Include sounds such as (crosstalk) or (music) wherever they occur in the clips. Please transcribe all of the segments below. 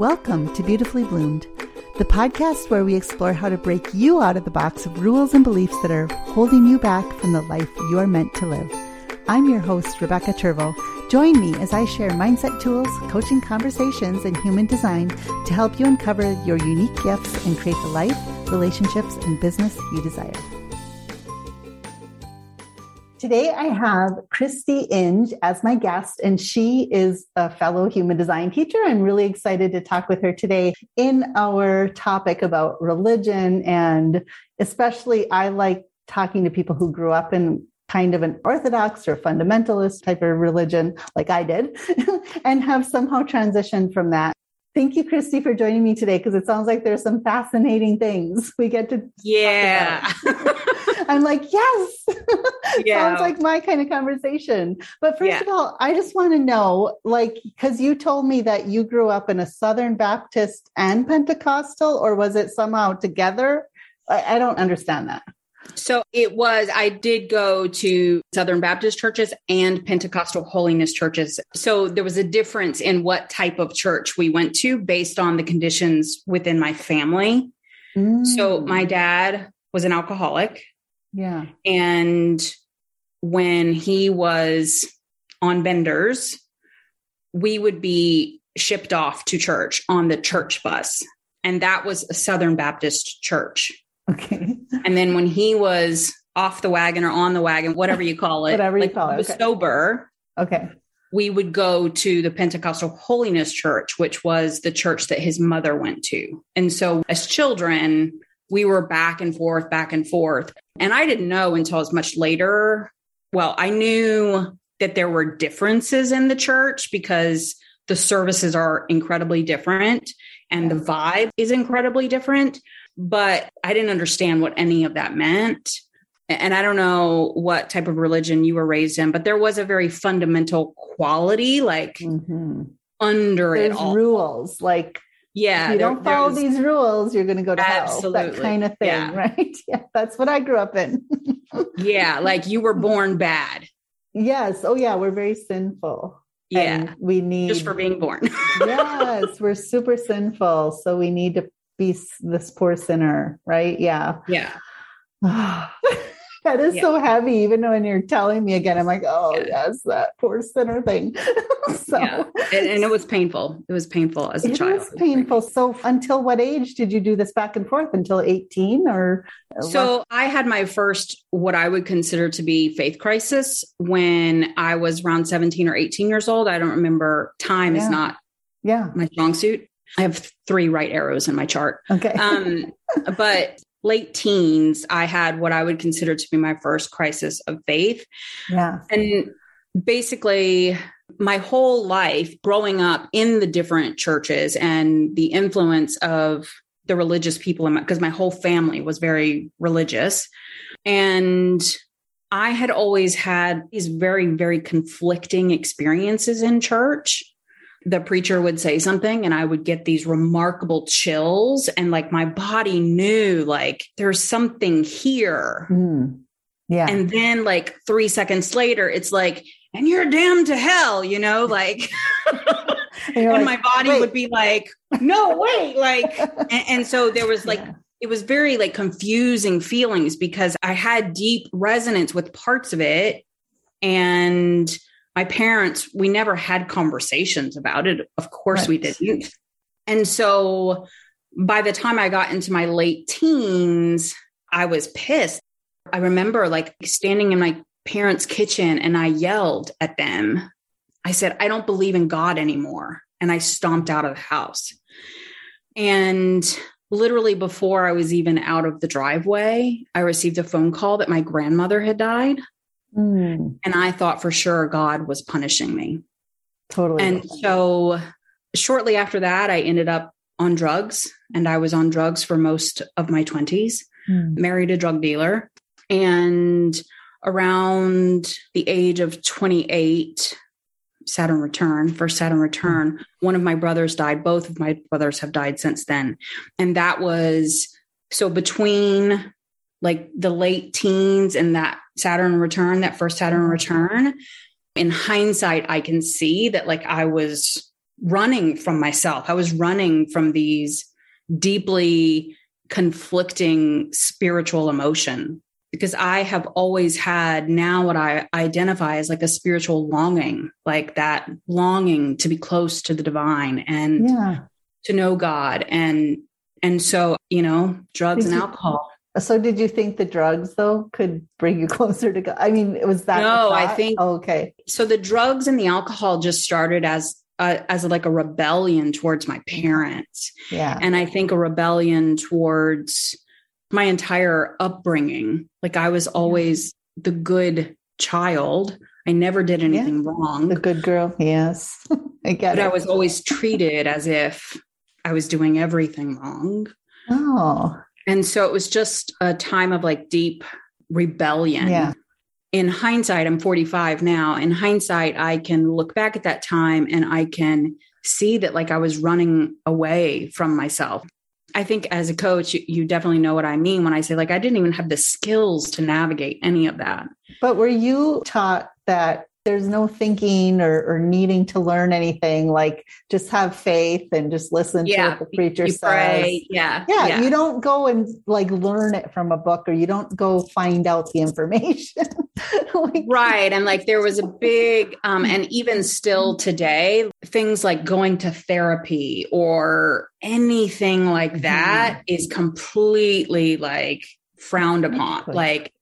Welcome to Beautifully Bloomed, the podcast where we explore how to break you out of the box of rules and beliefs that are holding you back from the life you are meant to live. I'm your host, Rebecca Turvo. Join me as I share mindset tools, coaching conversations, and human design to help you uncover your unique gifts and create the life, relationships, and business you desire. Today I have Christy Inge as my guest, and she is a fellow human design teacher. I'm really excited to talk with her today in our topic about religion. And especially, I like talking to people who grew up in kind of an orthodox or fundamentalist type of religion, like I did, (laughs) and have somehow transitioned from that Thank you, Christy, for joining me today because it sounds like there's some fascinating things we get to. Yeah. (laughs) I'm like, yes. (laughs) Yeah. sounds like my kind of conversation. But first yeah. of all, I just want to know like, because you told me that you grew up in a Southern Baptist and Pentecostal, or was it somehow together? I, I don't understand that. So it was, I did go to Southern Baptist churches and Pentecostal holiness churches. So there was a difference in what type of church we went to based on the conditions within my family. Mm. So my dad was an alcoholic. Yeah. And when he was on benders, we would be shipped off to church on the church bus. And that was a Southern Baptist church. Okay. And then when he was off the wagon or on the wagon, whatever you call it, whatever you like call it, okay. sober. Okay. We would go to the Pentecostal Holiness Church, which was the church that his mother went to. And so as children, we were back and forth, back and forth. And I didn't know until as much later. Well, I knew that there were differences in the church because the services are incredibly different and the vibe is incredibly different but I didn't understand what any of that meant. And I don't know what type of religion you were raised in, but there was a very fundamental quality, like mm-hmm. under There's it all. rules, like yeah, if you don't follow these rules, you're going to go to absolutely. hell. That kind of thing, yeah. (laughs) right? Yeah, that's what I grew up in. yeah, like you were (laughs) born bad. Yes. Oh, yeah. We're very sinful. Yeah. And we need just for being born. (laughs) yes, we're super sinful, so we need to be this poor sinner, right? Yeah. Yeah. (sighs) that is yeah. so heavy. Even when you're telling me again, I'm like, oh yeah. yes, that poor sinner thing. (laughs) so, yeah. and, and, it was painful. It was painful as a it child. It was painful. So, until what age did you do this back and forth? Until 18 or? So, what? I had my first what I would consider to be faith crisis when I was around 17 or 18 years old. I don't remember. Time is not yeah my strong suit. I have three right arrows in my chart. Okay. um, (laughs) but late teens, I had what I would consider to be my first crisis of faith. Yeah. And basically, my whole life growing up in the different churches and the influence of the religious people because my, my whole family was very religious and i had always had these very very conflicting experiences in church the preacher would say something and I would get these remarkable chills and like my body knew like there's something here. Mm. Yeah. And then like 3 seconds later it's like and you're damned to hell, you know, like (laughs) and, and like, my body wait. would be like no way like (laughs) and, and, so there was like yeah. it was very like confusing feelings because I had deep resonance with parts of it and my parents, we never had conversations about it. Of course, right. we didn't. And so by the time I got into my late teens, I was pissed. I remember like standing in my parents' kitchen and I yelled at them. I said, I don't believe in God anymore. And I stomped out of the house. And literally before I was even out of the driveway, I received a phone call that my grandmother had died. Mm. And I thought for sure God was punishing me. Totally. And so shortly after that, I ended up on drugs and I was on drugs for most of my 20s, mm. married a drug dealer. And around the age of 28, Saturn return, first Saturn return, one of my brothers died. Both of my brothers have died since then. And that was so between like the late teens and that Saturn return, that first Saturn mm-hmm. return, in hindsight, I can see that like I was running from myself. I was running from these deeply conflicting spiritual emotion because I have always had now what I identify as like a spiritual longing, like that longing to be close to the divine and yeah. to know God. And and so, you know, drugs and alcohol. So did you think the drugs though could bring you (laughs) closer to God? I mean, it was that No, I think oh, okay. So the drugs and the alcohol just started as uh, as like a rebellion towards my parents. Yeah. And I think a rebellion towards my entire upbringing. Like I was always the good child. I never did anything yeah. wrong. The good girl. Yes. (laughs) I get but it. I was always treated as if I was doing everything wrong. Oh. And so it was just a time of like deep rebellion. Yeah. In hindsight, I'm 45 now. In hindsight, I can look back at that time and I can see that like I was running away from myself. I think as a coach, you, you, definitely know what I mean when I say, like, I didn't even have the skills to navigate any of that. But were you taught that there's no thinking or, or needing to learn anything like just have faith and just listen yeah. to what the preacher you says. Yeah. yeah. yeah you don't go and like learn it from a book or you don't go find out the information (laughs) like, right and like there was a big um and even still today things like going to therapy or anything like mm-hmm. that mm-hmm. is completely like frowned upon like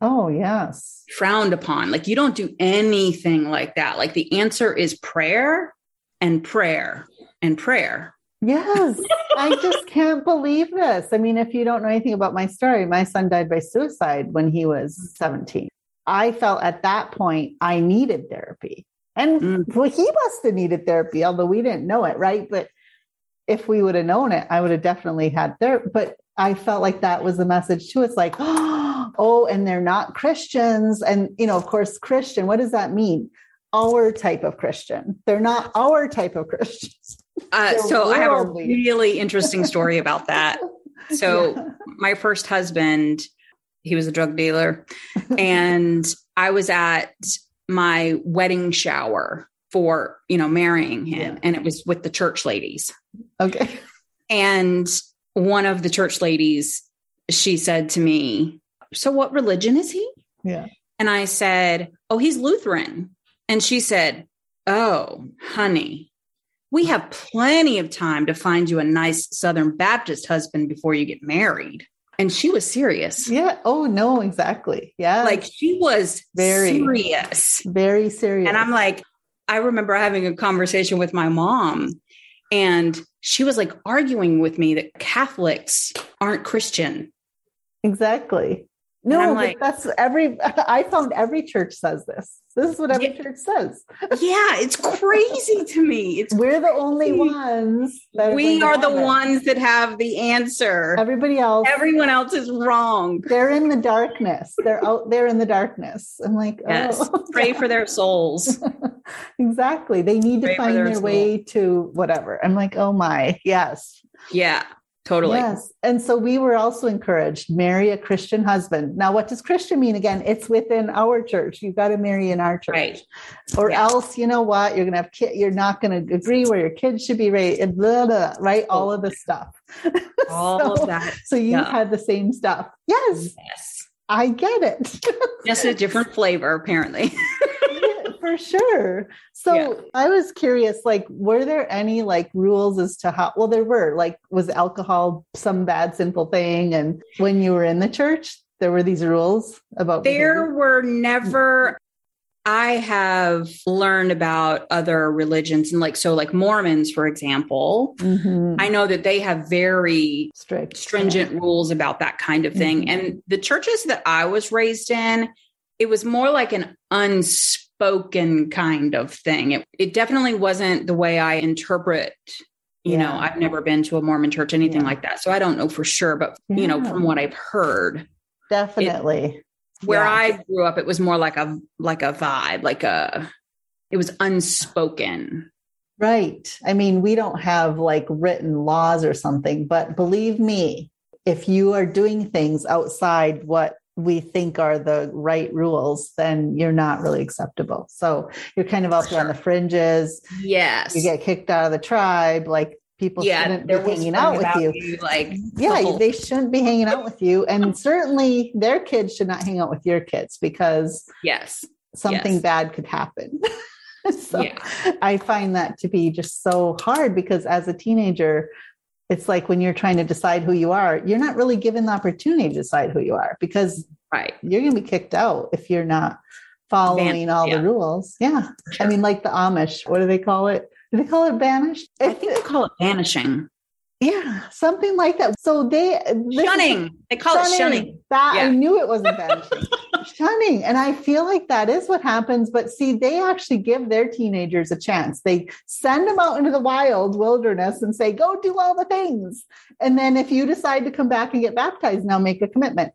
Oh, yes. Frowned upon. Like you don't do anything like that. Like the answer is prayer and prayer and prayer. Yes. (laughs) I just can't believe this. I mean, if you don't know anything about my story, my son died by suicide when he was 17. I felt at that point I needed therapy. And mm. well, he must have needed therapy, although we didn't know it, right? But if we would have known it, I would have definitely had therapy. But I felt like that was the message too. It's like, (gasps) oh, and they're not Christians. And, you know, of course, Christian, what does that mean? Our type of Christian. They're not our type of Christians. (laughs) Uh, so I have a really interesting story about that. (laughs) So yeah. my first husband, he was a drug dealer, (laughs) and I was at my wedding shower for you know marrying him, yeah. and it was with the church ladies. Okay, and one of the church ladies, she said to me, So what religion is he? Yeah. And I said, Oh, he's Lutheran. And she said, Oh, honey, we have plenty of time to find you a nice Southern Baptist husband before you get married. And she was serious. Yeah. Oh, no, exactly. Yeah. Like she was very serious. Very serious. And I'm like, I remember having a conversation with my mom, and she was like arguing with me that Catholics aren't Christian. Exactly. No, like, that's every, (laughs) I found every church says this. This is what every yeah, church says. yeah, it's crazy to me. It's we're the only ones. we are the it. ones that have the answer. Everybody else, everyone else is wrong. They're in the darkness. They're out there in the darkness. I'm like, oh. yes. oh, (laughs) pray for their souls. (laughs) exactly. They need pray to find their, their way to whatever. I'm like, oh my, yes. Yeah. Totally. Yes. And so we were also encouraged marry a Christian husband. Now, what does Christian mean again? It's within our church. You've got to marry in our church. Right. Or yeah. else, you know what? You're going to have kids. You're not going to agree where your kids should be raised, eh, blah, blah, right? All of the stuff. (laughs) All so, of that. So you yeah. had the same stuff. Yes. Yes. I get it. (laughs) Just a different flavor, apparently (laughs) for sure. So yeah. I was curious, like, were there any like rules as to how? Well, there were. Like, was alcohol some bad, simple thing? And when you were in the church, there were these rules about. There behavior? were never. I have learned about other religions and like so like Mormons for example mm-hmm. I know that they have very strict stringent yeah. rules about that kind of thing mm-hmm. and the churches that I was raised in it was more like an unspoken spoken kind of thing. It, it definitely wasn't the way I interpret you yeah. know i've never been to a mormon church anything yeah. like that so i don't know for sure but yeah. you know from what i've heard definitely it, where i grew up it was more like a like a vibe like a it was unspoken right i mean we don't have like written laws or something but believe me if you are doing things outside what we think are the right rules, then you're not really acceptable. So you're kind of up on the fringes. Yes. You get kicked out of the tribe. Like people yeah, shouldn't be hanging out with you. you. Like, yeah, the they shouldn't be hanging out with you. And (laughs) certainly their kids should not hang out with your kids because yes, something yes. bad could happen. (laughs) so yeah. I find that to be just so hard because as a teenager, it's like when you're trying to decide who you are, you're not really given the opportunity to decide who you are because right. you're going to be kicked out if you're not following Van- all yeah. the rules. Yeah. Sure. I mean, like the Amish, what do they call it? Do they call it banished? I think they call it banishing. Yeah, something like that. So they shunning. Is, they call shunning. it shunning. That yeah. I knew it wasn't banishing. (laughs) shunning. And I feel like that is what happens. But see, they actually give their teenagers a chance. They send them out into the wild wilderness and say, go do all the things. And then if you decide to come back and get baptized, now make a commitment.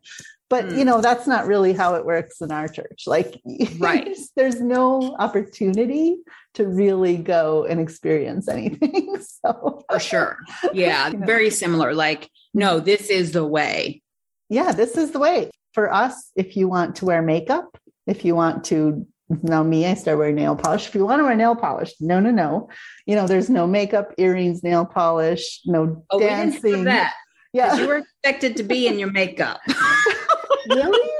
But mm. you know, that's not really how it works in our church. Like right. (laughs) there's no opportunity to really go and experience anything. (laughs) so for sure. Yeah. (laughs) you know. Very similar. Like, no, this is the way. Yeah, this is the way. For us, if you want to wear makeup, if you want to now me, I start wearing nail polish. If you want to wear nail polish, no, no, no. You know, there's no makeup, earrings, nail polish, no oh, dancing. that. Yeah. You were expected to be in your makeup. Really? (laughs)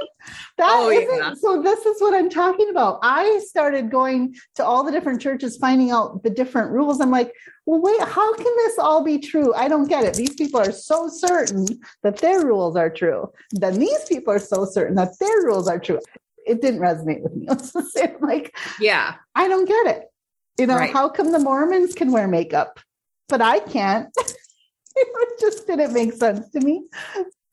That oh, yeah. so this is what I'm talking about. I started going to all the different churches, finding out the different rules. I'm like, well, wait, how can this all be true? I don't get it. These people are so certain that their rules are true. Then these people are so certain that their rules are true. It didn't resonate with me. (laughs) I'm like, yeah, I don't get it. You know, right. how come the Mormons can wear makeup, but I can't? (laughs) it just didn't make sense to me.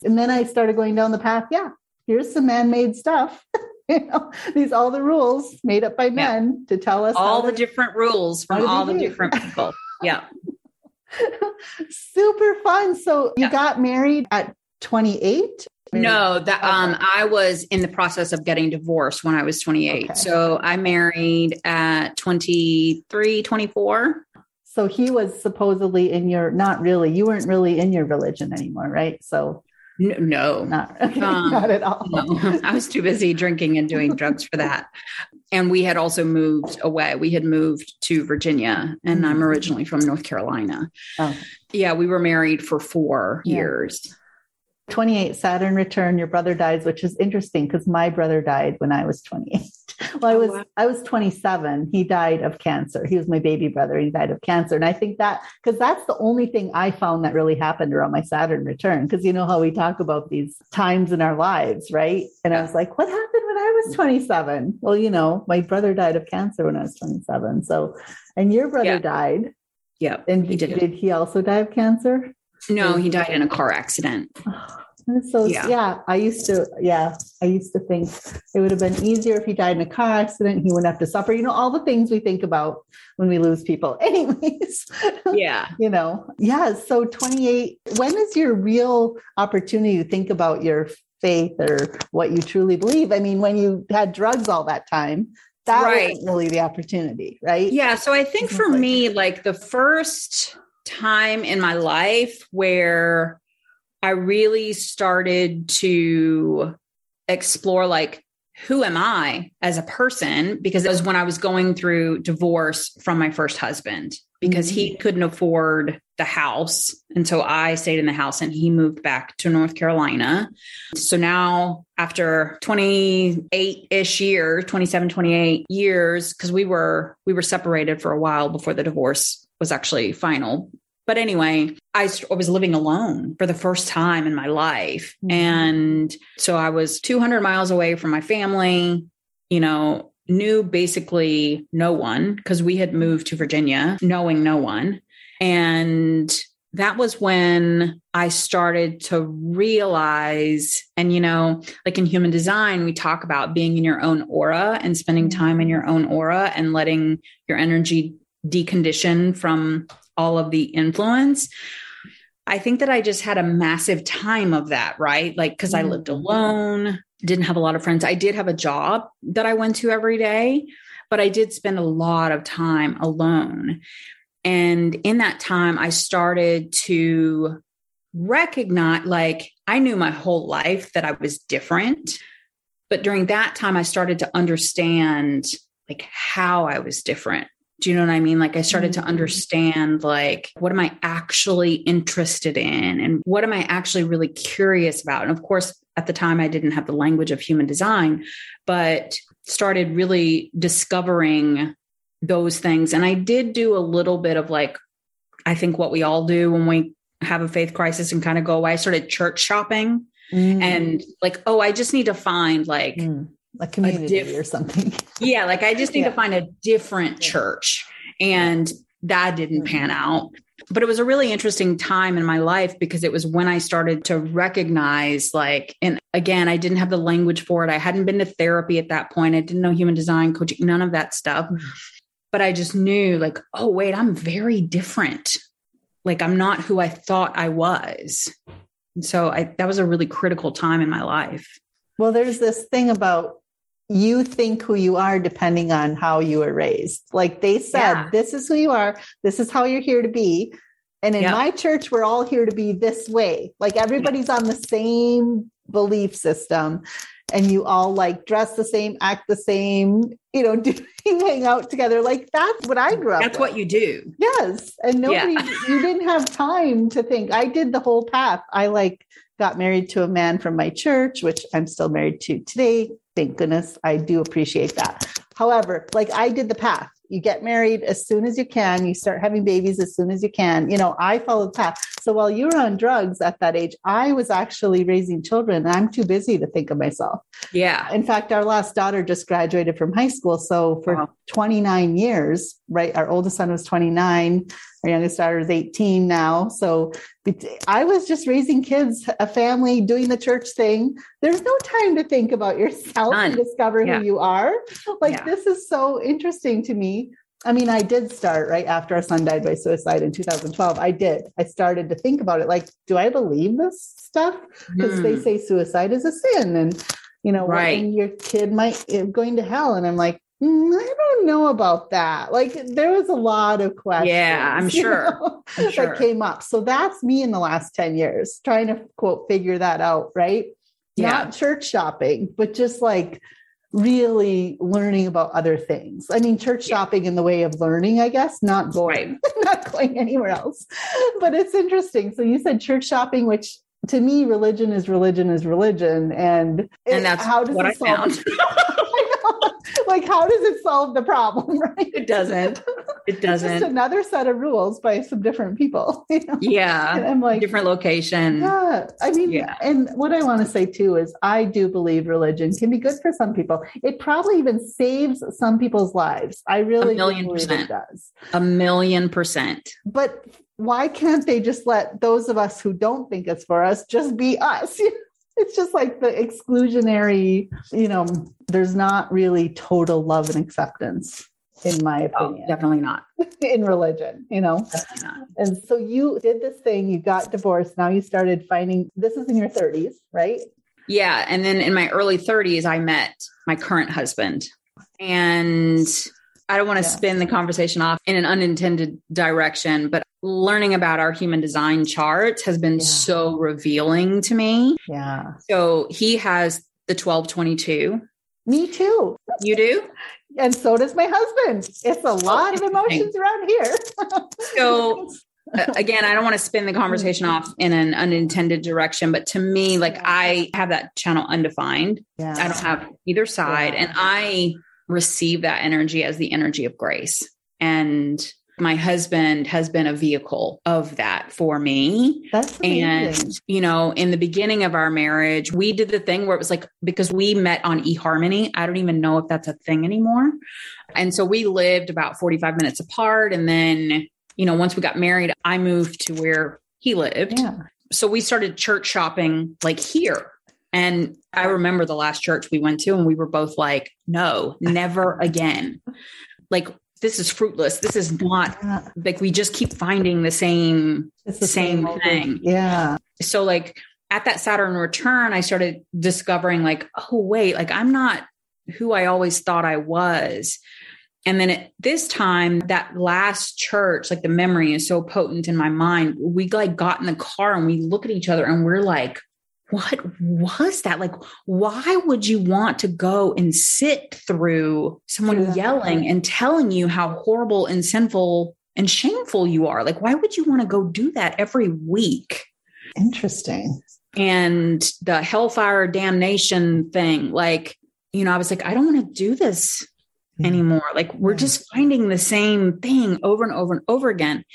And then I started going down the path. Yeah, here's some man-made stuff (laughs) you know these all the rules made up by men yeah. to tell us all the to, different rules from all the different people. (laughs) Yeah. (laughs) Super fun. So you yeah. got married at 28 no that um i was in the process of getting divorced when i was 28 okay. so i married at 23 24 so he was supposedly in your not really you weren't really in your religion anymore right? So no, not, okay, um, (laughs) not at all. No. (laughs) I was too busy drinking and doing drugs for that. And we had also moved away. We had moved to Virginia, and mm-hmm. I'm originally from North Carolina. Oh. Yeah, we were married for four yeah. years. 28 Saturn return, your brother dies, which is interesting because my brother died when I was 28. (laughs) Well, I oh, was oh, wow. I was 27. He died of cancer. He was my baby brother. He died of cancer. And I think that because that's the only thing I found that really happened around my Saturn return. Because you know how we talk about these times in our lives, right? And I was like, what happened when I was 27? Well, you know, my brother died of cancer when I was 27. So and your brother yeah. died. Yeah. And he did. did he also die of cancer? No, he died in a car accident. (sighs) So yeah. yeah. I used to, yeah, I used to think it would have been easier if he died in a car accident. He wouldn't have to suffer. You know, all the things we think about when we lose people. (laughs) Anyways, yeah, (laughs) you know, yeah. So 28. When is your real opportunity to think about your faith or what you truly believe? I mean, when you had drugs all that time, that right. wasn't really the opportunity, right? Yeah. So I think for like, me, like the first time in my life where I really started to explore like who am I as a person? Because it was when I was going through divorce from my first husband because mm-hmm. he couldn't afford the house. And so I stayed in the house and he moved back to North Carolina. So now, after 28 ish years, 27, 28 years, because we were, we were separated for a while before the divorce was actually final. But anyway, I, I was living alone for the first time in my life. Mm-hmm. And so I was 200 miles away from my family, you know, knew basically no one because we had moved to Virginia knowing no one. And that was when I started to realize, and you know, like in human design, we talk about being in your own aura and spending time in your own aura and letting your energy decondition from all of the influence. I think that I just had a massive time of that, right? Like, because I lived mm-hmm. alone, didn't have a lot of friends. I did have a job that I went to every day, but I did spend a lot of time alone. And in that time, I started to recognize like I knew my whole life that I was different. But during that time, I started to understand like how I was different. Do you know what I mean? Like I started mm-hmm. to understand like what am I actually interested in and what am I actually really curious about? And of course, at the time I didn't have the language of human design, but started really discovering those things. And I did do a little bit of like I think what we all do when we have a faith crisis and kind of go away. I started church shopping mm. and like, oh, I just need to find like mm. A community a diff- or something. (laughs) yeah, like I just need yeah. to find a different church. And that didn't mm. pan out. But it was a really interesting time in my life because it was when I started to recognize, like, and again, I didn't have the language for it. I hadn't been to therapy at that point. I didn't know human design coaching, none of that stuff. Mm. But I just knew, like, oh, wait, I'm very different like I'm not who I thought I was. And so I, that was a really critical time in my life. Well, there's this thing about you think who you are depending on how you were raised. Like they said, yeah. this is who you are, this is how you're here to be. And in yep. my church, we're all here to be this way. Like everybody's on the same belief system and you all like dress the same, act the same, you know, (laughs) do, hang out together. Like that's what I grew up. That's with. what you do. Yes. And nobody, yeah. you didn't have time to think. I did the whole path. I like got married to a man from my church, which I'm still married to today. Thank goodness. I do appreciate that. However, like I did the path you get married as soon as you can you start having babies as soon as you can. You know i followed the path. So while you were on drugs at that age i was actually raising children i'm too busy to think of myself. Yeah. In fact our last daughter just graduated from high school. So for wow. 29 years right our oldest son was 29 our youngest daughter is 18 now. So I was just raising kids, a family, doing the church thing. There's no time to think about yourself None. and discover yeah. who you are. Like, yeah. this is so interesting to me. I mean, I did start right after our son died by suicide in 2012. I did. I started to think about it like, do I believe this stuff? Because mm. they hmm. say suicide is a sin. And, you know, right. your kid might eh, going to hell. And I'm like, Mm, I don't know about that. Like there was a lot of questions. Yeah, I'm (laughs) sure. Know, I'm (laughs) sure. that came up. So that's me in the last 10 years trying to quote figure that out, right? Yeah. Not church shopping, but just like really learning about other things. I mean, church yeah. shopping in the way of learning, I guess, not going, right. (laughs) not going anywhere else. But it's interesting. So you said church shopping, which to me, religion is religion is religion. And, and that's how does what I found. Like how does it solve the problem (laughs) right? It doesn't. (laughs) It doesn't it's just another set of rules by some different people (laughs) you know? yeah. And i'm like different location. Yeah. I mean yeah. and what i want to say too is i do believe religion can be good for some people. It probably even saves some people's lives. I really a million percent. does. A million percent. But why can't they just let those of us who don't think it's for us just be us it's just like the exclusionary, you know, there's not really total love and acceptance in my oh, opinion. Oh, definitely not. (laughs) in religion, you know. Definitely not. And so you did this thing, you got divorced, now you started finding this is in your 30s, right? Yeah, and then in my early 30s I met my current husband. And I don't want to yeah. spin the conversation off in an unintended direction, but learning about our human design charts has been yeah. so revealing to me. Yeah. So he has the 1222. Me too. You do? And so does my husband. It's a oh, lot of emotions around here. so (laughs) again, I don't want to spin the conversation off in an unintended direction, but to me, like I have that channel undefined. Yeah. I don't have either side. Yeah. And I receive that energy as the energy of grace. And my husband has been a vehicle of that for me. That's amazing. and you know, in the beginning of our marriage, we did the thing where it was like because we met on eHarmony. I don't even know if that's a thing anymore. And so we lived about 45 minutes apart and then, you know, once we got married, I moved to where he lived. Yeah. So we started church shopping like here. And I remember the last church we went to and we were both like, "No, never (laughs) again." Like this is fruitless. This is not like we just keep finding the same it's the same, same thing. Yeah. So like at that Saturn return, I started discovering like, oh wait, like I'm not who I always thought I was. And then at this time, that last church, like the memory is so potent in my mind. We like got in the car and we look at each other and we're like, what was that? Like, why would you want to go and sit through someone yeah. yelling and telling you how horrible and sinful and shameful you are? Like, why would you want to go do that every week? Interesting. And the hellfire damnation thing, like, you know, I was like, I don't want to do this hmm. anymore. Like, we're hmm. just finding the same thing over and over and over again.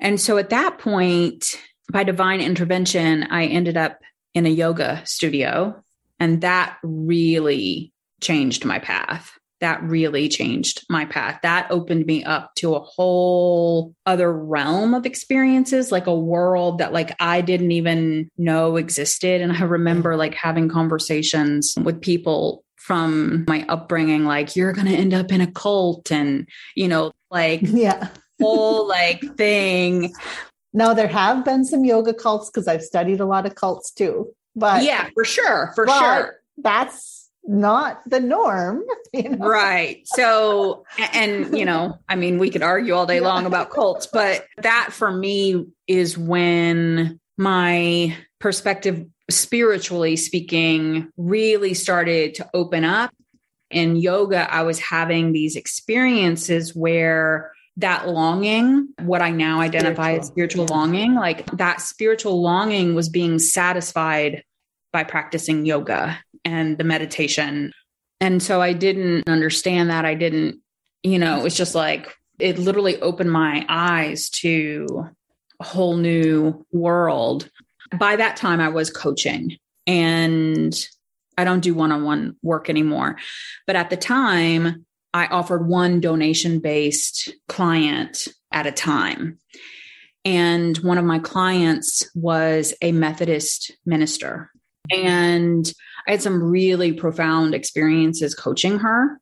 And so at that point, by divine intervention, I ended up in a yoga studio. And that really changed my path. That really changed my path. That opened me up to a whole other realm of experiences, like a world that like I didn't even know existed. And I remember like having conversations with people from my upbringing, like, you're going to end up in a cult and, you know, like, yeah, whole like thing. Now, there have been some yoga cults because I've studied a lot of cults too. But yeah, for sure, for sure. That's not the norm. (laughs) You know? Right. So, and, you know, I mean, we could argue all day long about cults, but that for me is when my perspective spiritually speaking, really started to open up. In yoga, I was having these experiences where that longing, what I now identify spiritual. as spiritual longing, like that spiritual longing was being satisfied by practicing yoga and the meditation. And so I didn't understand that. I didn't, you know, it's just like it literally opened my eyes to a whole new world by that time I was coaching and I don't do one on one work anymore. But at the time, I offered one donation based client at a time. And one of my clients was a Methodist minister. And I had some really profound experiences coaching her.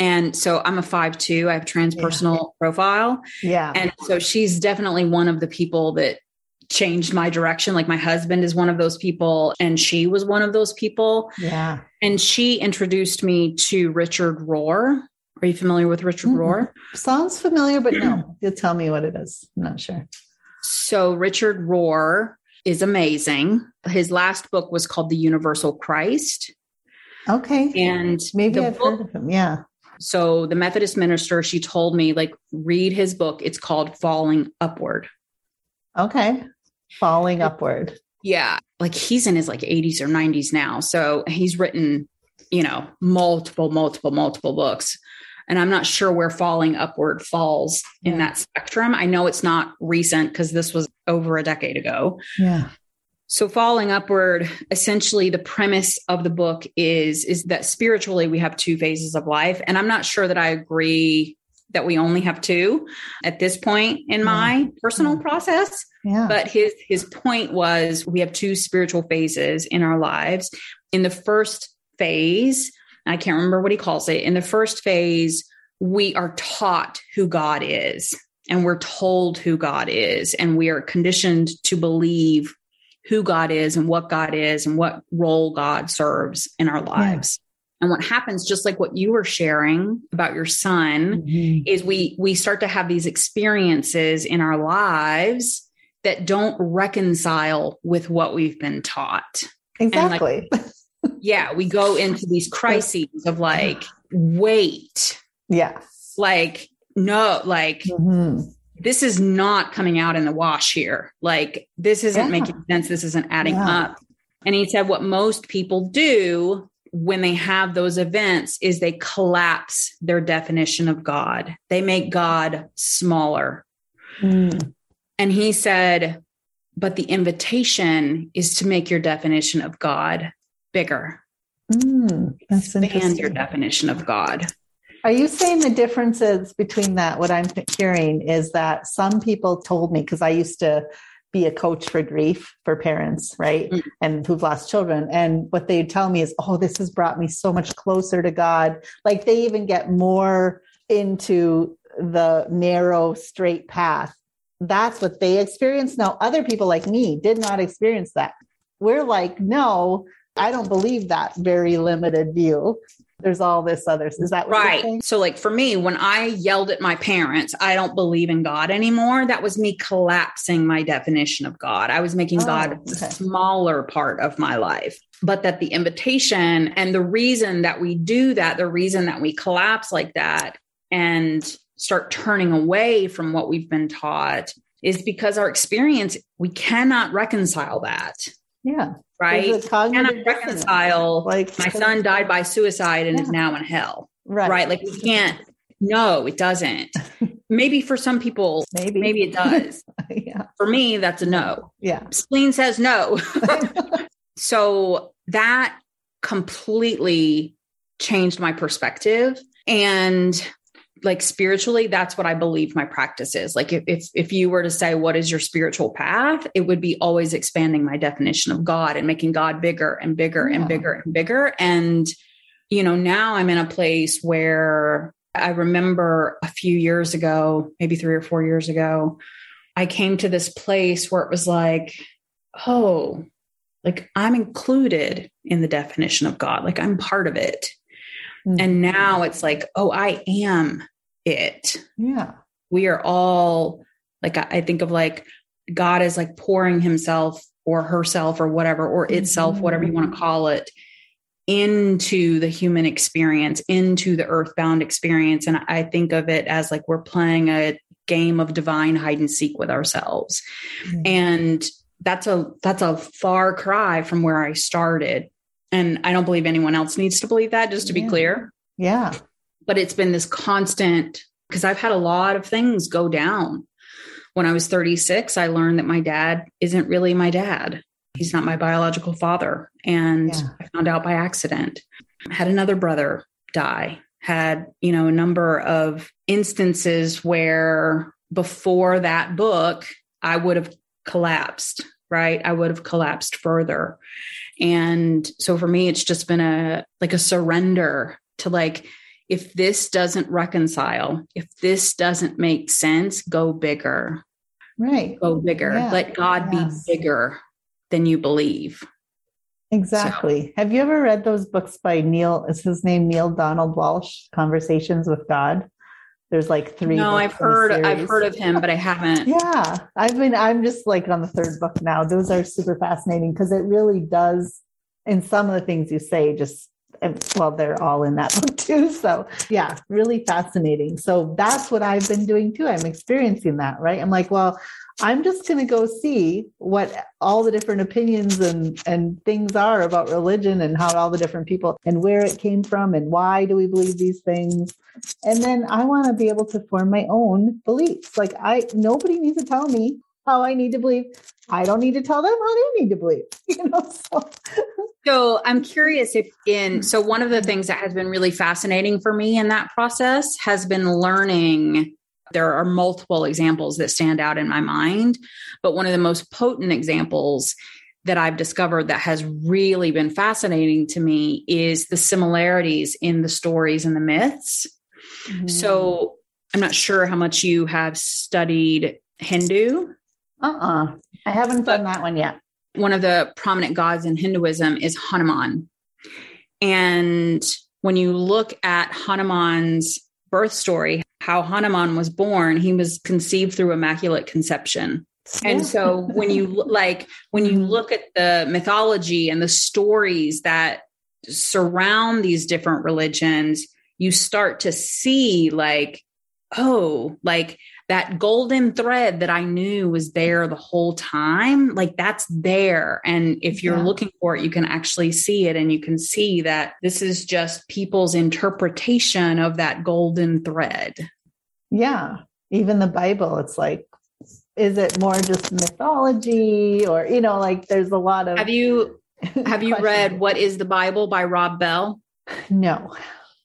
And so I'm a five two. I have transpersonal yeah. profile. Yeah. And so she's definitely one of the people that changed my direction. Like my husband is one of those people, and she was one of those people. Yeah. And she introduced me to Richard Rohr. Are you familiar with Richard mm-hmm. Rohr? Sounds familiar, but no, you'll tell me what it is. I'm not sure. So, Richard Rohr is amazing. His last book was called The Universal Christ. Okay. And maybe I've book, heard of him. Yeah. So, the Methodist minister, she told me, like, read his book. It's called Falling Upward. Okay falling upward. Yeah. Like he's in his like 80s or 90s now. So he's written, you know, multiple, multiple, multiple books. And I'm not sure where falling upward falls yeah. in that spectrum. I know it's not recent because this was over a decade ago. Yeah. So falling upward, essentially the premise of the book is is that spiritually we have two phases of life and I'm not sure that I agree that we only have two at this point in yeah. my personal yeah. process. Yeah. But his his point was we have two spiritual phases in our lives. In the first phase, I can't remember what he calls it. In the first phase, we are taught who God is and we're told who God is and we are conditioned to believe who God is and what God is and what role God serves in our lives. And what happens, just like what you were sharing about your son, mm-hmm. is we we start to have these experiences in our lives that don't reconcile with what we've been taught. Exactly. Like, (laughs) yeah, we go into these crises of like, wait. Yeah. Like, no, like mm-hmm. this is not coming out in the wash here. Like, this isn't yeah. making sense. This isn't adding yeah. up. And he said, what most people do when they have those events is they collapse their definition of God. They make God smaller. Mm. And he said, but the invitation is to make your definition of God bigger. Mm, that's Expand your definition of God. Are you saying the differences between that? What I'm hearing is that some people told me, because I used to be a coach for grief for parents, right? Mm-hmm. And who've lost children. And what they tell me is, oh, this has brought me so much closer to God. Like they even get more into the narrow, straight path. That's what they experience. Now, other people like me did not experience that. We're like, no, I don't believe that very limited view. there's all this other is that right. so like for me when i yelled at my parents i don't believe in god anymore. That was me collapsing my definition of god. I was making oh, god okay. a smaller part of my life. But that the invitation and the reason that we do that the reason that we collapse like that and start turning away from what we've been taught is because our experience we cannot reconcile that yeah right? Cannot reconcile. Like my son died by suicide and yeah. is now in hell. Right. Right. Like we can't. No, it doesn't. (laughs) maybe for some people, maybe maybe it does. (laughs) yeah. For me, that's a no. Yeah. Spleen says no. (laughs) so that completely changed my perspective. And like spiritually that's what i believe my practice is. Like if, if if you were to say what is your spiritual path? It would be always expanding my definition of god and making god bigger and bigger yeah. and bigger and bigger. And you know now i'm in a place where i remember a few years ago maybe 3 or 4 years ago i came to this place where it was like oh like i'm included in the definition of god. Like i'm part of it. And mm-hmm. now it's like, oh, I am it. Yeah. We are all like, I think of like God is like pouring himself or herself or whatever, or itself, mm-hmm. whatever you want to call it, into the human experience, into the earthbound experience. And I think of it as like we're playing a game of divine hide and seek with ourselves. Mm-hmm. And that's a that's a far cry from where I started. And I don't believe anyone else needs to believe that, just to yeah. be clear. Yeah but it's been this constant because I've had a lot of things go down. When I was 36, I learned that my dad isn't really my dad. He's not my biological father. And yeah. I found out by accident. I had another brother die, had, you know, a number of instances where before that book, I would have collapsed, right? I would have collapsed further. And so for me, it's just been a like a surrender to like, if this doesn't reconcile, if this doesn't make sense, go bigger. Right. Go bigger. Yeah. Let God yes. be bigger than you believe. Exactly. So. Have you ever read those books by Neale? Is his name Neale Donald Walsch? Conversations with God. There's like three. No, I've heard. I've heard of him, but I haven't. (laughs) yeah, I've been. I'm just like on the third book now. Those are super fascinating because it really does. In some of the things you say, just well, they're all in that (laughs) book too. So, yeah, really fascinating. So, that's what I've been doing too. I'm experiencing that, right? I'm like, well, I'm just going to go see what all the different opinions and, and things are about religion and how all the different people and where it came from and why do we believe these things. And then I want to be able to form my own beliefs. Like I, nobody needs to tell me how I need to believe. I don't need to tell them how they need to believe. (laughs) You know, so. so I'm curious if in so one of the things that has been really fascinating for me in that process has been learning. There are multiple examples that stand out in my mind, but one of the most potent examples that I've discovered that has really been fascinating to me is the similarities in the stories and the myths. Mm-hmm. So I'm not sure how much you have studied Hindu uh-uh. I haven't done that one yet. One of the prominent gods in Hinduism is Hanuman. And when you look at Hanuman's birth story, how Hanuman was born, he was conceived through immaculate conception. And so when you like when you mm-hmm. look at the mythology and the stories that surround these different religions, you start to see like oh, like that golden thread that I knew was there the whole time, like that's there. And if you're yeah. looking for it, you can actually see it and you can see that this is just people's interpretation of that golden thread. Yeah. Even the Bible, it's like, is it more just mythology or, you know, like there's a lot of. Have you, (laughs) have you read What is the Bible by Rob Bell? No.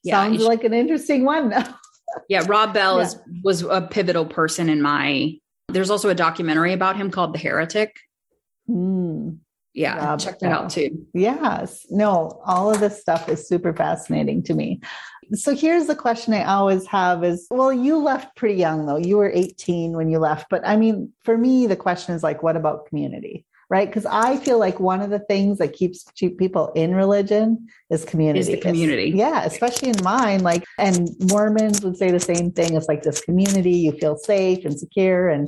Yeah, Sounds like an interesting one though yeah, Rob Bell yeah. is was a pivotal person in my. There's also a documentary about him called The Heretic. Mm. Yeah, Rob check that Bell. out too. Yes, no, all of this stuff is super fascinating to me. So here's the question I always have is well, you left pretty young though. You were 18 when you left, but I mean, for me, the question is like, what about community? Right? Because I feel like one of the things that keeps people in religion is community. Is the community. yeah, especially in mine. Like, and Mormons would say the same thing. It's like this community, you feel safe and secure and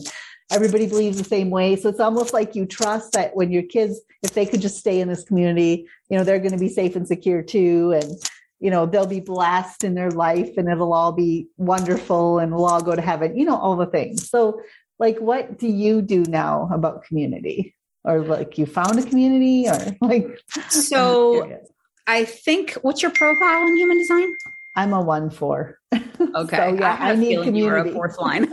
everybody believes the same way. So it's almost like you trust that when your kids, if they could just stay in this community, you know, they're going to be safe and secure too. And, you know, they'll be blessed in their life and it'll all be wonderful and we'll all go to heaven, you know, all the things. So, like, what do you do now about community? Or like you found a community or (laughs) like so I think what's your profile in human design? I'm a one four. (laughs) Okay. so, yeah, I, I need community. fourth (laughs) line.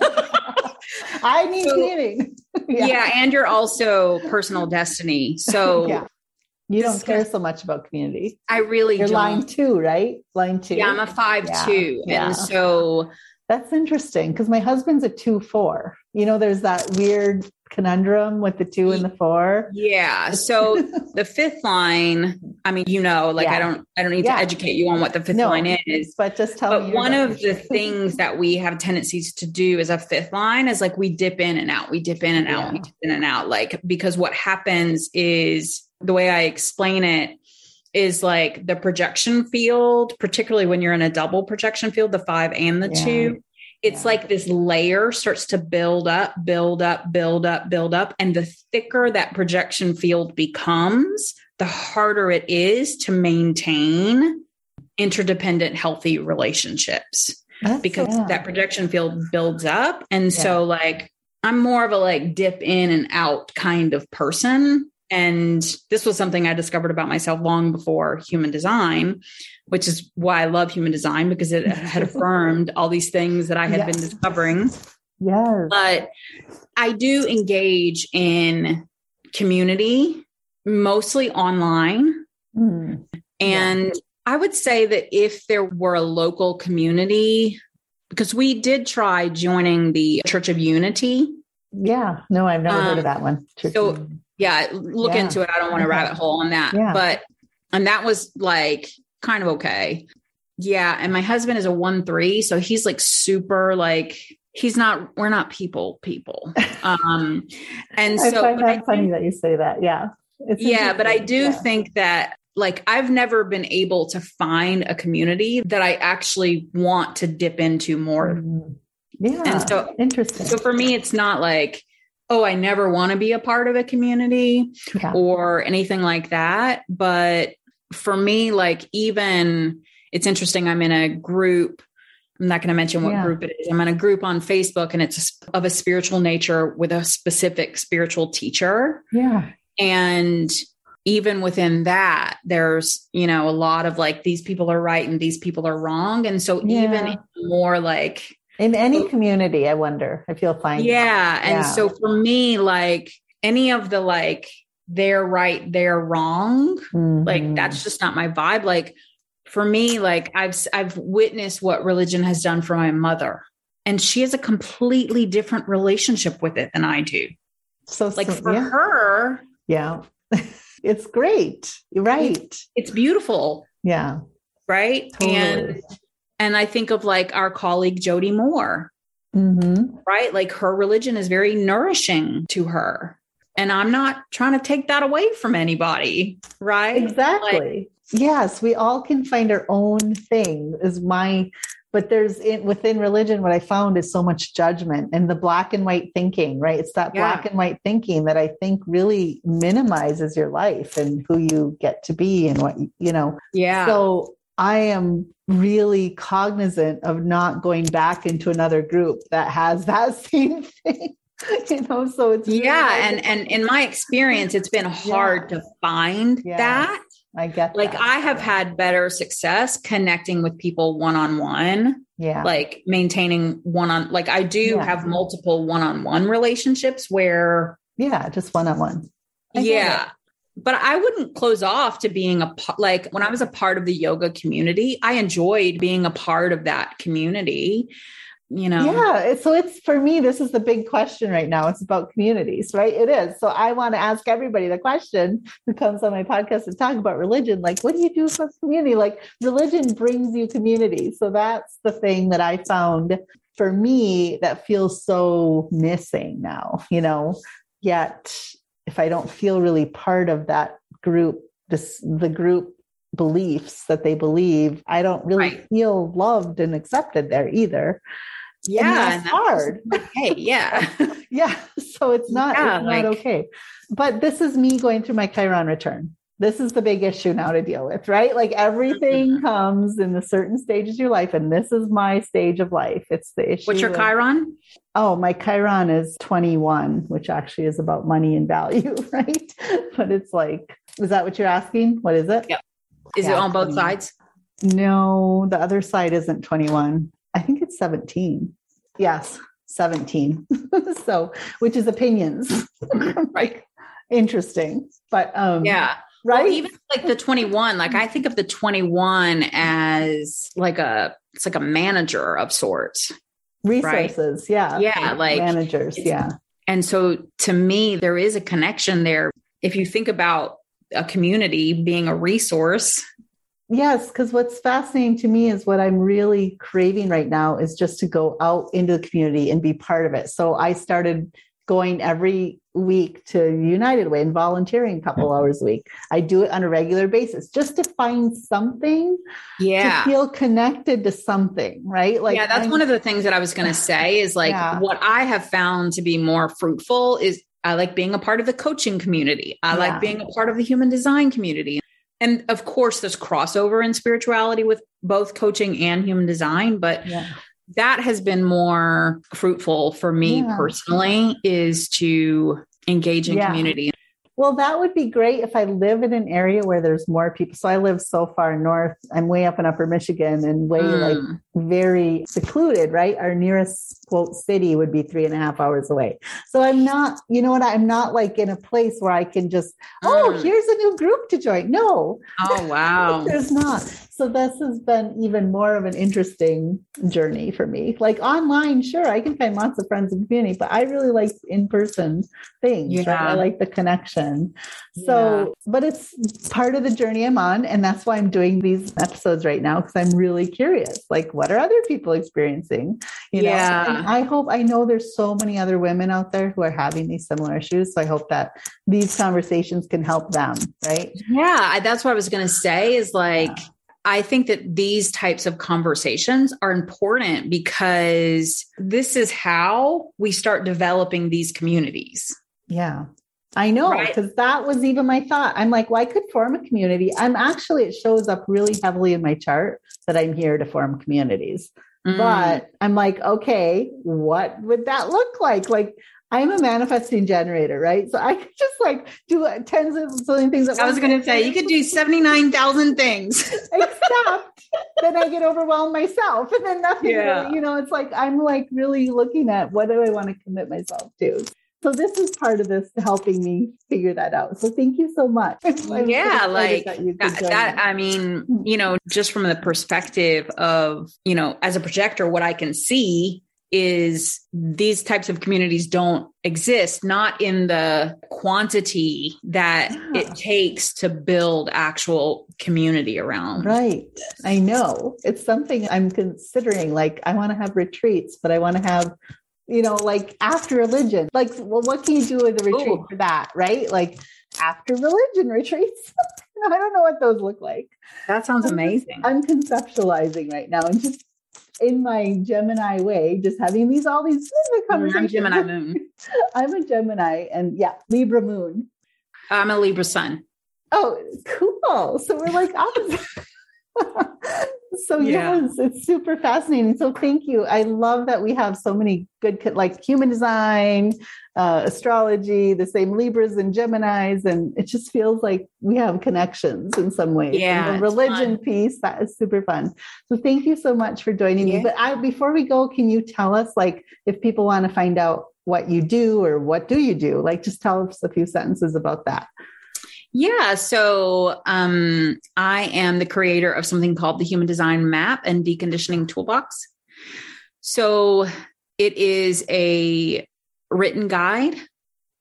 I need so, community. yeah. yeah. And you're also personal destiny. So yeah. You don't care so much about community. I really You're don't. line two, right? Line two. Yeah, I'm a five yeah. two. Yeah. And so that's interesting because my husband's a two four. You know, there's that weird conundrum with the two and the four. Yeah. So (laughs) the fifth line, I mean, you know, like yeah. I don't I don't need yeah. to educate you on what the fifth no, line is. But just tell but one of the (laughs) things that we have tendencies to do as a fifth line is like we dip in and out. We dip in and out, yeah. we dip in and out. Like because what happens is the way I explain it is like the projection field, particularly when you're in a double projection field, the five and the two. It's yeah. like this layer starts to build up, build up, build up, build up. And the thicker that projection field becomes, the harder it is to maintain interdependent, healthy relationships That's, because yeah. that projection field builds up. And so, like, I'm more of a like dip in and out kind of person and this was something I discovered about myself long before human design, which is why I love human design because it (laughs) had affirmed all these things that I had yes. been discovering. Yes. But I do engage in community, mostly online. Mm. And yeah. I would say that if there were a local community, because we did try joining the Church of Unity. Yeah, no, I've never um, heard of um, that one. Church so, yeah, look yeah. into it. I don't want to rabbit hole on that. Yeah. But and that was like kind of okay. Yeah. And my husband is a one three. So he's like super like he's not we're not people people. (laughs) Um and so I find that funny think, that you say that. Yeah. yeah, but I do yeah. think that like I've never been able to find a community that I actually want to dip into more. Mm-hmm. Yeah. And so interesting. So for me, it's not like oh, I never want to be a part of a community yeah. or anything like that. But for me, like, even it's interesting, I'm in a group. I'm not going to mention what yeah. group it is. I'm in a group on Facebook and it's of a spiritual nature with a specific spiritual teacher. Yeah. And even within that, there's, you know, a lot of like, these people are right and these people are wrong. And so yeah. even more like, in any community i wonder if you'll find yeah and so for me like any of the like they're right they're wrong mm-hmm. like that's just not my vibe. Like for me like i've i've witnessed what religion has done for my mother and she has a completely different relationship with it than i do. So like for yeah. her yeah. (laughs) It's great. Right it's, it's beautiful. Yeah. Right? Totally. and and I think of like our colleague Jody Moore, mm-hmm. right? Like her religion is very nourishing to her. And I'm not trying to take that away from anybody, right? Exactly. Like, yes, we all can find our own thing, is my but there's in, within religion what i found is so much judgment and the black and white thinking right it's that yeah. black and white thinking that i think really minimizes your life and who you get to be and what you know yeah so I am really cognizant of not going back into another group that has that (laughs) same thing. you know, so it's yeah, and and in my experience, it's been hard yeah. to find yeah. that. I get like that. I have had better success connecting with people one on one. Yeah. Like maintaining one on like I do yeah. have multiple one on one relationships where Yeah, just one on one. Yeah but I wouldn't close off to being a like when I was a part of the yoga community, I enjoyed being a part of that community. You know, yeah. So it's for me, this is the big question right now. It's about communities, right? It is. So I want to ask everybody the question who comes on my podcast to talk about religion. Like, what do you do for community? Like, religion brings you community. So that's the thing that I found for me that feels so missing now, you know, yet if I don't feel really part of that group, this the group beliefs that they believe, I don't really right. feel loved and accepted there either. Yeah, and that's hard. Okay, yeah. (laughs) yeah. So it's not, yeah, it's like, not okay. But this is me going through my Chiron return. This is the big issue now to deal with, right? Like everything comes in the certain stages of your life, and this is my stage of life. It's the issue. What's your Chiron? Oh, my Chiron is 21, which actually is about money and value, (laughs) right? But it's like, is that what you're asking? What is it? Yeah. Is yeah, it on both 21. sides? No, the other side isn't 21. I think it's 17. Yes, 17. (laughs) so, which is opinions. (laughs) right. Interesting. But um yeah. Right. Well, even like the 21, like I think of the 21 as like a it's like a manager of sorts. Resources, right? yeah. Yeah, like managers, yeah. And so to me there is a connection there. If you think about a community being a resource Yes, because what's fascinating to me is what I'm really craving right now is just to go out into the community and be part of it. So I started going every week to United Way and volunteering a couple mm-hmm. hours a week. I do it on a regular basis just to find something, yeah, to feel connected to something, right? Like, yeah, that's I'm, one of the things that I was going (laughs) to say is like yeah. what I have found to be more fruitful is I like being a part of the coaching community. I yeah. like being a part of the human design community and of course there's crossover in spirituality with both coaching and human design but yeah. That has been more fruitful for me yeah. personally is to engage in yeah. community well, that would be great if I live in an area where there's more people. So I live so far north. I'm way up in upper Michigan and way mm. like very secluded, right? Our nearest quote city would be three and a half hours away. So I'm not, you know what? I'm not like in a place where I can just, oh, mm. here's a new group to join. No. Oh, wow. (laughs) there's not so this has been even more of an interesting journey for me. Like online, sure, I can find lots of friends and community, but I really like in-person things. Yeah. Right? I like the connection. So, yeah. but it's part of the journey I'm on. And that's why I'm doing these episodes right now, because I'm really curious. Like, what are other people experiencing? You know, yeah. I hope I know there's so many other women out there who are having these similar issues. So I hope that these conversations can help them, right? Yeah, that's what I was gonna say is like yeah I think that these types of conversations are important because this is how we start developing these communities. Yeah. I know because right? that was even my thought. I'm like, well, I could form a community. I'm actually, it shows up really heavily in my chart that I'm here to form communities. Mm. But I'm like, okay, what would that look like? Like, I'm a manifesting generator, right? So I could just like do tens of zillion things. I was going to say you could do seventy nine thousand things, (laughs) except then I get overwhelmed myself, and then nothing. Yeah. Really, you know, it's like I'm like really looking at what do I want to commit myself to. So this is part of this helping me figure that out. So thank you so much. I'm yeah, so like that, that I mean, hmm. you know, just from the perspective of, you know, as a projector, what I can see is these types of communities don't exist, not in the quantity that yeah. it takes to build actual community around. Right. I know. It's something I'm considering. Like, I want to have retreats, but I want to have you know, like after religion. Like, well, what can you do with a retreat Ooh. for that, right? Like after religion (laughs) retreats. I don't know what those look like. That sounds amazing. I'm conceptualizing right now and just in my Gemini way, just having these all these conversations. I'm (laughs) Gemini moon. I'm a Gemini and yeah, Libra moon. I'm a Libra sun. Oh, cool. So we're like opposite. (laughs) so yeah. yes, it's super fascinating. So thank you. I love that we have so many good like human design, uh, astrology, the same Libras and Geminis, and it just feels like we have connections in some ways. Yeah, and the religion fun. piece that is super fun. So thank you so much for joining yeah. me. But I, before we go, can you tell us like if people want to find out what you do or what do you do? Like just tell us a few sentences about that. Yeah. So um, I am the creator of something called the Human Design Map and Deconditioning Toolbox. So it is a written guide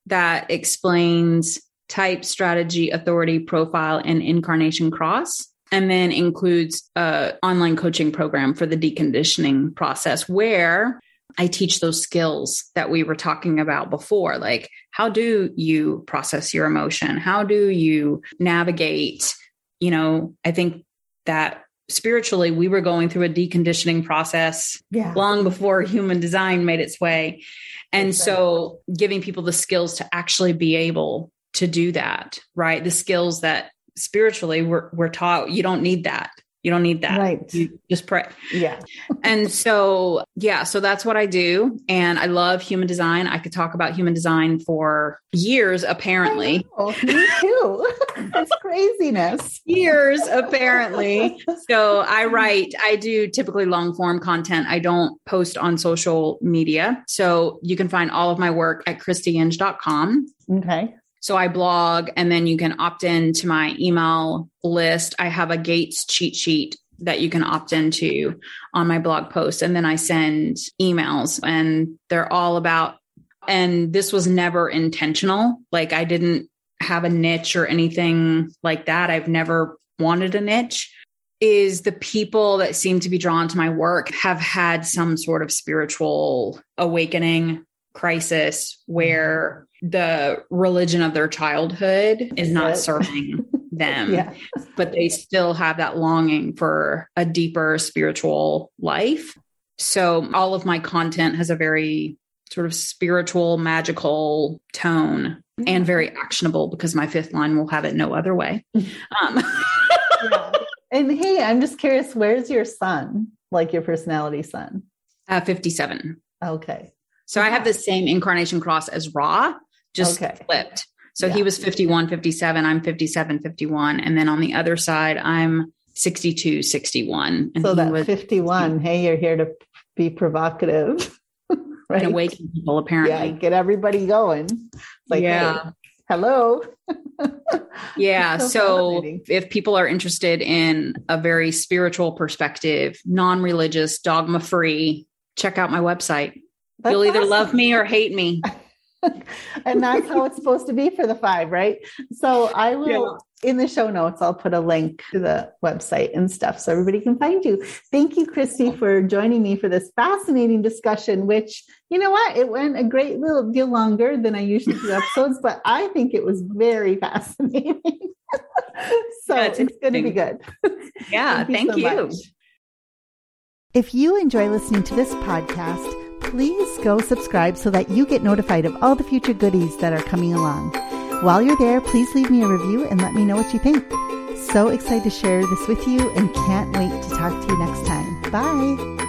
that explains type, strategy, authority, profile, and incarnation cross. And then includes a online coaching program for the deconditioning process where I teach those skills that we were talking about before. Like, how do you process your emotion? How do you navigate? You know, I think that spiritually we were going through a deconditioning process yeah. long before human design made its way. And That's so giving people the skills to actually be able to do that, right? The skills that spiritually we're, we're taught you don't need that you don't need that. Right. You just pray. Yeah. and so, yeah, so that's what I do. And I love human design. I could talk about human design for years, apparently. Me too. (laughs) It's craziness. years, apparently. So I write, I do typically long form content. I don't post on social media. So you can find all of my work at christyinge.com. Okay. So I blog and then you can opt in to my email list. I have a Gates cheat sheet that you can opt into on my blog post. And then I send emails and they're all about, and this was never intentional. Like I didn't have a niche or anything like that. I've never wanted a niche. Is the people that seem to be drawn to my work have had some sort of spiritual awakening crisis where the religion of their childhood is not serving (laughs) them, yeah. but they still have that longing for a deeper spiritual life. So all of my content has a very sort of spiritual, magical tone and very actionable because my fifth line will have it no other way. (laughs) Um. yeah. And hey, I'm just curious, where's your sun, Like your personality sun? Uh, 57. Okay. So. I have the same incarnation cross as Ra, just okay. flipped. So yeah. he was 51, 57. I'm 57, 51. And then on the other side, I'm 62, 61. And so that was 51, hey, you're here to be provocative. (laughs) right? And awaken people, apparently. Yeah, get everybody going. like, yeah. Hey, hello. (laughs) yeah. so, so if people are interested in a very spiritual perspective, non religious, dogma free, check out my website. That's You'll either awesome. love me or hate me. (laughs) (laughs) and that's how it's supposed to be for the five, right? So I will yeah. in the show notes, I'll put a link to the website and stuff so everybody can find you. Thank you, Christy, for joining me for this fascinating discussion, which you know what? It went a great little deal longer than I usually do episodes, but I think it was very fascinating. (laughs) so yeah, it's, it's going to be good. (laughs) Yeah, thank you. So you. If you enjoy listening to this podcast, please go subscribe so that you get notified of all the future goodies that are coming along. While you're there, please leave me a review and let me know what you think. So excited to share this with you and can't wait to talk to you next time. Bye.